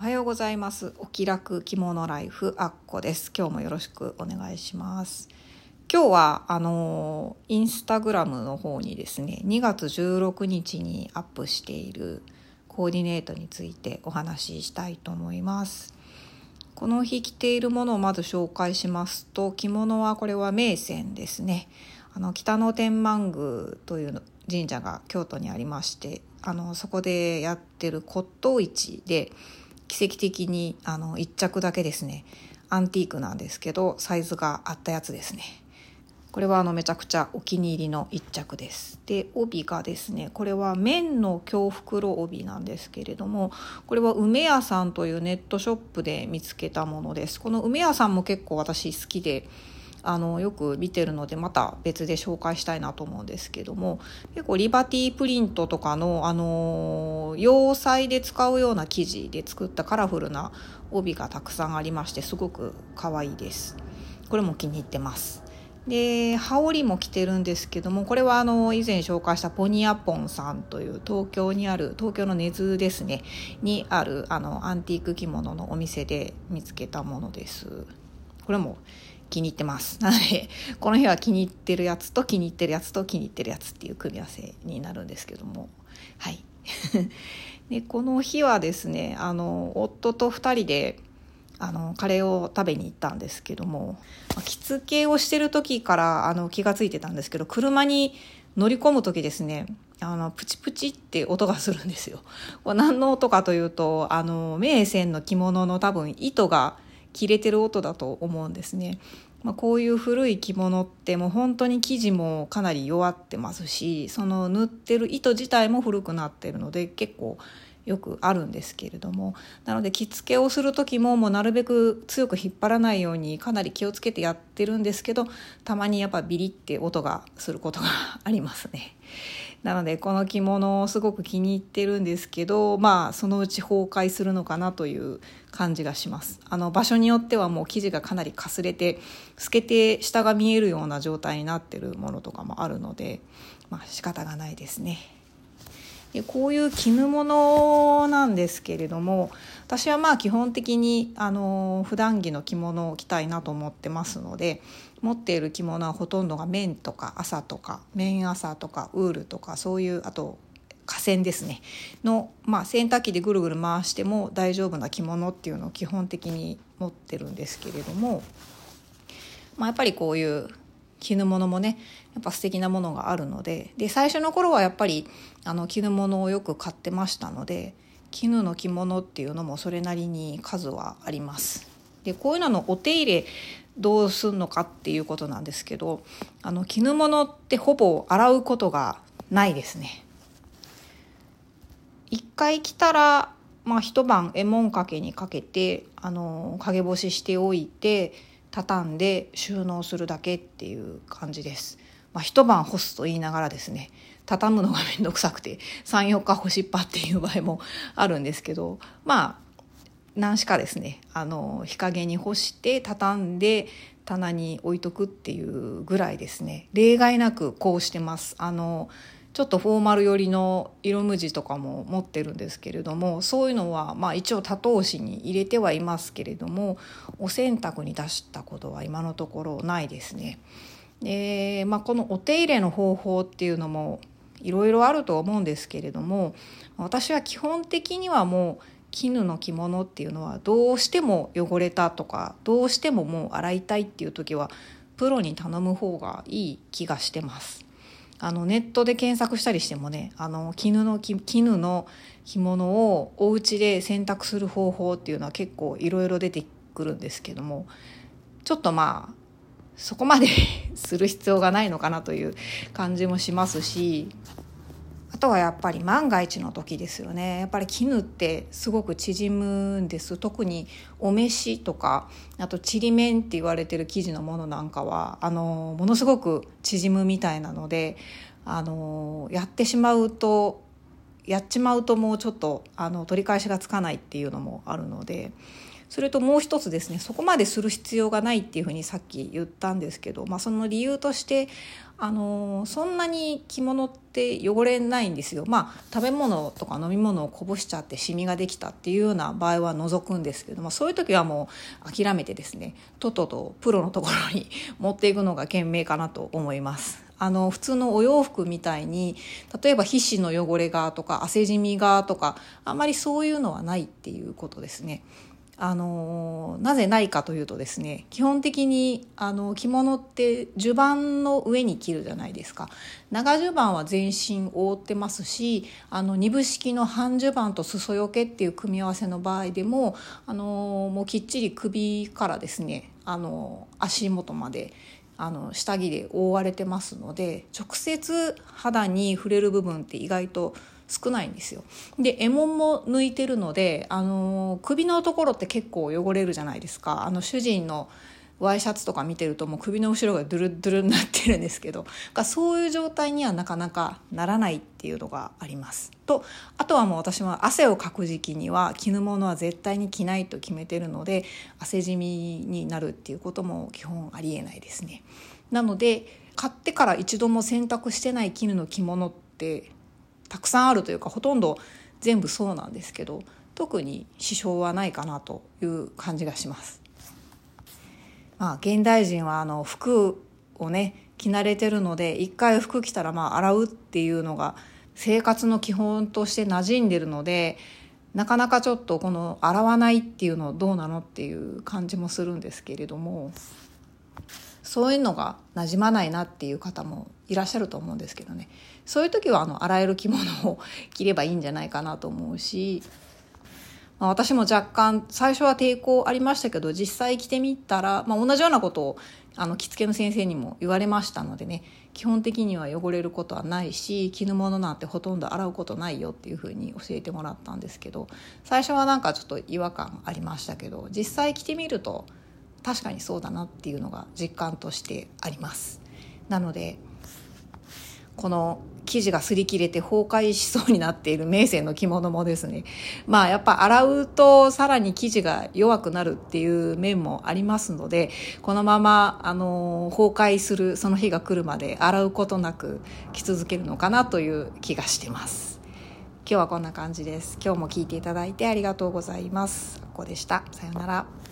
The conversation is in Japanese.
おはようございます。お気楽着物ライフアッコです。今日もよろしくお願いします。今日はあのインスタグラムの方にですね2月16日にアップしているコーディネートについてお話ししたいと思います。この日着ているものをまず紹介しますと着物はこれは名泉ですね。あの北野天満宮という神社が京都にありましてあのそこでやってる骨董市で奇跡的にあの1着だけですね。アンティークなんですけどサイズがあったやつですね。これはあのめちゃくちゃお気に入りの1着です。で帯がですねこれは綿の京袋帯なんですけれどもこれは梅屋さんというネットショップで見つけたものです。この梅屋さんも結構私好きであのよく見てるのでまた別で紹介したいなと思うんですけども結構リバティプリントとかの、あの洋裁で使うような生地で作ったカラフルな帯がたくさんありましてすごく可愛いです。これも気に入ってます。で羽織も着てるんですけどもこれはあの以前紹介したポニアポンさんという東京にある東京の根津ですねにあるあのアンティーク着物のお店で見つけたものです。これも気に入ってます。なので、この日は気に入ってるやつと気に入ってるやつと気に入ってるやつっていう組み合わせになるんですけども。はい。で、この日はですね、あの、夫と2人で、あの、カレーを食べに行ったんですけども、着付けをしてる時からあの気が付いてたんですけど、車に乗り込む時ですね、あの、プチプチって音がするんですよ。これ何の音かというと、あの、名線の着物の多分糸が切れてる音だと思うんですね。まあ、こういう古い着物ってもう本当に生地もかなり弱ってますしその縫ってる糸自体も古くなってるので結構よくあるんですけれどもなので着付けをする時ももうなるべく強く引っ張らないようにかなり気をつけてやってるんですけどたまにやっぱビリって音がすることがありますね。なのでこの着物をすごく気に入ってるんですけどまあそのうち崩壊するのかなという感じがします。あの場所によってはもう生地がかなりかすれて透けて下が見えるような状態になってるものとかもあるのでまあ仕方がないですね。でこういう絹物なんですけれども私はまあ基本的にあの普段着の着物を着たいなと思ってますので持っている着物はほとんどが綿とか朝とか綿朝とかウールとかそういうあと河川ですね。の、まあ、洗濯機でぐるぐる回しても大丈夫な着物っていうのを基本的に持ってるんですけれども、まあ、やっぱりこういう絹物もねやっぱ素敵なものがあるのでで最初の頃はやっぱりあの絹物をよく買ってましたので絹の着物っていうのもそれなりに数はあります。でこういうののお手入れどうすんのかっていうことなんですけどあの絹物ってほぼ洗うことがないですね。一回着たら、まあ、一晩えもんかけにかけてあの陰干ししておいて畳んで収納するだけっていう感じです。まあ、一晩干すと言いながらですね畳むのが面倒くさくて34日干しっぱっていう場合もあるんですけどまあ何しかですねあの日陰に干して畳んで棚に置いとくっていうぐらいですね例外なくこうしてます。あのちょっとフォーマル寄りの色無地とかも持ってるんですけれどもそういうのはまあ一応多頭紙に入れてはいますけれどもお洗濯に出したことは今のところないですね。でまあ、このお手入れの方法っていうのもいろいろあると思うんですけれども私は基本的にはもう絹の着物っていうのはどうしても汚れたとかどうしてももう洗いたいっていう時はプロに頼む方がいい気がしてます。あのネットで検索したりしてもねあの絹の絹の着物をお家で洗濯する方法っていうのは結構いろいろ出てくるんですけどもちょっとまあそこまで する必要がないのかなという感じもしますしあとはやっぱり万が一の時ですよね。やっぱり絹ってすごく縮むんです。特にお召しとかあとちりめんって言われてる生地のものなんかはあのものすごく縮むみたいなのであのやってしまうとやっちまうともうちょっとあの取り返しがつかないっていうのもあるのでそれともう一つですねそこまでする必要がないっていうふうにさっき言ったんですけど、まあ、その理由としてあのそんなに着物って汚れないんですよ。まあ食べ物とか飲み物をこぼしちゃってシミができたっていうような場合は除くんですけどもそういう時はもう諦めてですねとととプロのところに 持っていくのが賢明かなと思います。あの普通のお洋服みたいに例えば皮脂の汚れがとか汗じみがとかあんまりそういうのはないっていうことですね。あのなぜないかというとですね基本的にあの着物って襦袢の上に着るじゃないですか。長襦袢は全身覆ってますしあの二分式の半襦袢と裾よけっていう組み合わせの場合でもあのもうきっちり首からですねあの足元まであの下着で覆われてますので直接肌に触れる部分って意外と少ないんですよ。で衣紋も抜いてるのであの首のところって結構汚れるじゃないですか。あの主人のワイシャツとか見てるともう首の後ろがドゥルドゥルになってるんですけどそういう状態にはなかなかならないっていうのがあります。とあとはもう私は汗をかく時期には着ぬものは絶対に着ないと決めてるので汗じみになるっていうことも基本ありえないですね。なので買ってから一度も洗濯してない絹の着物ってたくさんあるというかほとんど全部そうなんですけど特に支障はないかなという感じがします。まあ、現代人はあの服をね着慣れてるので一回服着たらまあ洗うっていうのが生活の基本として馴染んでるのでなかなかちょっとこの洗わないっていうのどうなのっていう感じもするんですけれどもそういうのが馴染まないなっていう方もいらっしゃると思うんですけどねそういう時はあの洗える着物を着ればいいんじゃないかなと思うし、まあ、私も若干最初は抵抗ありましたけど実際着てみたら、まあ、同じようなことをあの着付けの先生にも言われましたのでね基本的には汚れることはないし着るものなんてほとんど洗うことないよっていうふうに教えてもらったんですけど最初はなんかちょっと違和感ありましたけど実際着てみると確かにそうだなっていうのが実感としてあります。なのでこの生地が擦り切れて崩壊しそうになっている名線の着物もですね。まあやっぱ洗うとさらに生地が弱くなるっていう面もありますのでこのままあの崩壊するその日が来るまで洗うことなく着続けるのかなという気がしてます。今日はこんな感じです。今日も聞いていただいてありがとうございます。ここでした。さようなら。